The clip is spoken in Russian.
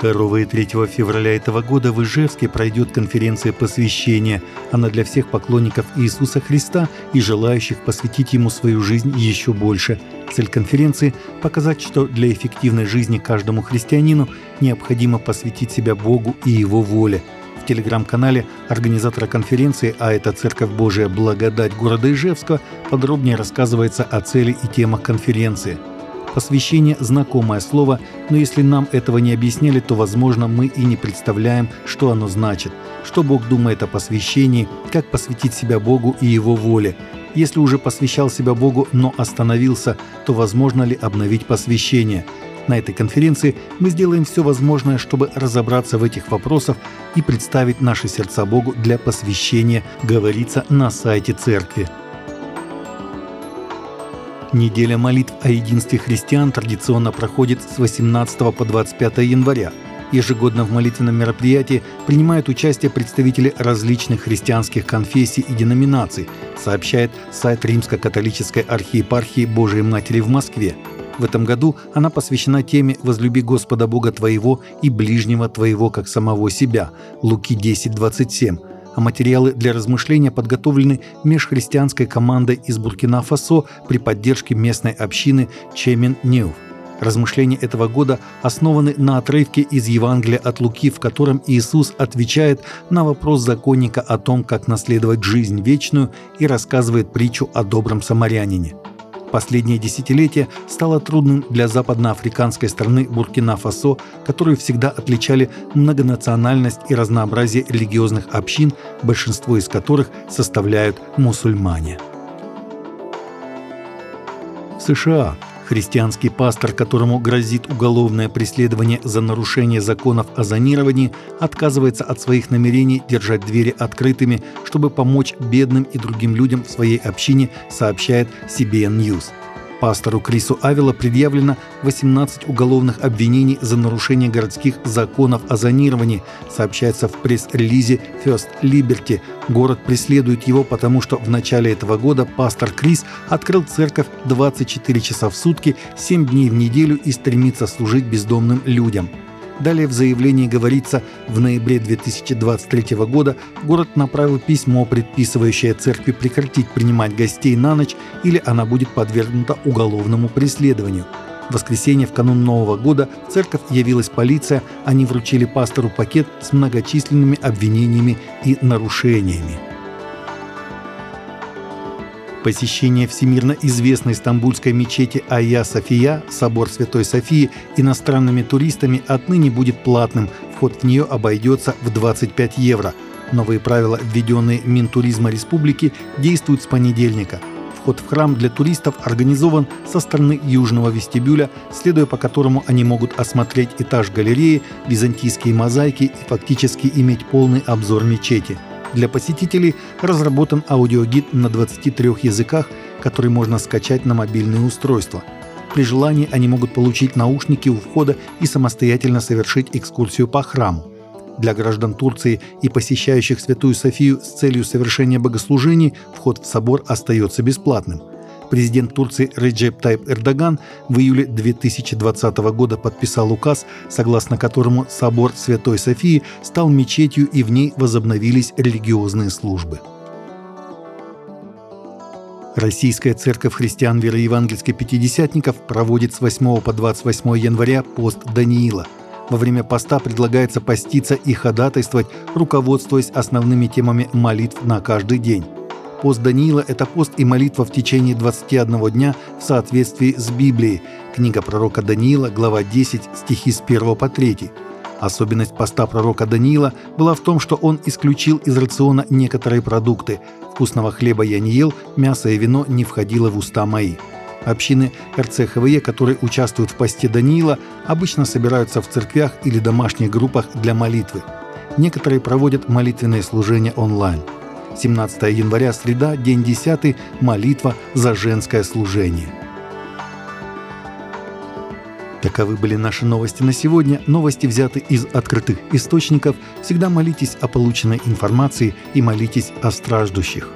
2 и 3 февраля этого года в Ижевске пройдет конференция посвящения. Она для всех поклонников Иисуса Христа и желающих посвятить Ему свою жизнь еще больше. Цель конференции – показать, что для эффективной жизни каждому христианину необходимо посвятить себя Богу и Его воле. В телеграм-канале организатора конференции, а это Церковь Божия Благодать города Ижевска, подробнее рассказывается о цели и темах конференции – Посвящение – знакомое слово, но если нам этого не объясняли, то, возможно, мы и не представляем, что оно значит, что Бог думает о посвящении, как посвятить себя Богу и Его воле. Если уже посвящал себя Богу, но остановился, то возможно ли обновить посвящение? На этой конференции мы сделаем все возможное, чтобы разобраться в этих вопросах и представить наши сердца Богу для посвящения, говорится на сайте церкви. Неделя молитв о единстве христиан традиционно проходит с 18 по 25 января. Ежегодно в молитвенном мероприятии принимают участие представители различных христианских конфессий и деноминаций, сообщает сайт Римско-католической архиепархии Божией Матери в Москве. В этом году она посвящена теме «Возлюби Господа Бога твоего и ближнего твоего, как самого себя» Луки 10:27 а материалы для размышления подготовлены межхристианской командой из Буркина-Фасо при поддержке местной общины Чемен Неуф. Размышления этого года основаны на отрывке из Евангелия от Луки, в котором Иисус отвечает на вопрос законника о том, как наследовать жизнь вечную и рассказывает притчу о добром самарянине. Последнее десятилетие стало трудным для западноафриканской страны Буркина-Фасо, которую всегда отличали многонациональность и разнообразие религиозных общин, большинство из которых составляют мусульмане. США Христианский пастор, которому грозит уголовное преследование за нарушение законов о зонировании, отказывается от своих намерений держать двери открытыми, чтобы помочь бедным и другим людям в своей общине, сообщает CBN News. Пастору Крису Авила предъявлено 18 уголовных обвинений за нарушение городских законов о зонировании, сообщается в пресс-релизе First Liberty. Город преследует его, потому что в начале этого года пастор Крис открыл церковь 24 часа в сутки, 7 дней в неделю и стремится служить бездомным людям. Далее в заявлении говорится, в ноябре 2023 года город направил письмо, предписывающее церкви прекратить принимать гостей на ночь или она будет подвергнута уголовному преследованию. В воскресенье в канун Нового года в церковь явилась полиция, они вручили пастору пакет с многочисленными обвинениями и нарушениями посещение всемирно известной стамбульской мечети Айя София, собор Святой Софии, иностранными туристами отныне будет платным. Вход в нее обойдется в 25 евро. Новые правила, введенные Минтуризма Республики, действуют с понедельника. Вход в храм для туристов организован со стороны южного вестибюля, следуя по которому они могут осмотреть этаж галереи, византийские мозаики и фактически иметь полный обзор мечети – для посетителей разработан аудиогид на 23 языках, который можно скачать на мобильные устройства. При желании они могут получить наушники у входа и самостоятельно совершить экскурсию по храму. Для граждан Турции и посещающих Святую Софию с целью совершения богослужений вход в собор остается бесплатным – Президент Турции Реджеп Тайп Эрдоган в июле 2020 года подписал указ, согласно которому собор Святой Софии стал мечетью и в ней возобновились религиозные службы. Российская церковь христиан вероевангельских пятидесятников проводит с 8 по 28 января пост Даниила. Во время поста предлагается поститься и ходатайствовать, руководствуясь основными темами молитв на каждый день. Пост Даниила – это пост и молитва в течение 21 дня в соответствии с Библией. Книга пророка Даниила, глава 10, стихи с 1 по 3. Особенность поста пророка Даниила была в том, что он исключил из рациона некоторые продукты. Вкусного хлеба я не ел, мясо и вино не входило в уста мои. Общины РЦХВЕ, которые участвуют в посте Даниила, обычно собираются в церквях или домашних группах для молитвы. Некоторые проводят молитвенные служения онлайн – 17 января, среда, день 10, молитва за женское служение. Таковы были наши новости на сегодня. Новости взяты из открытых источников. Всегда молитесь о полученной информации и молитесь о страждущих.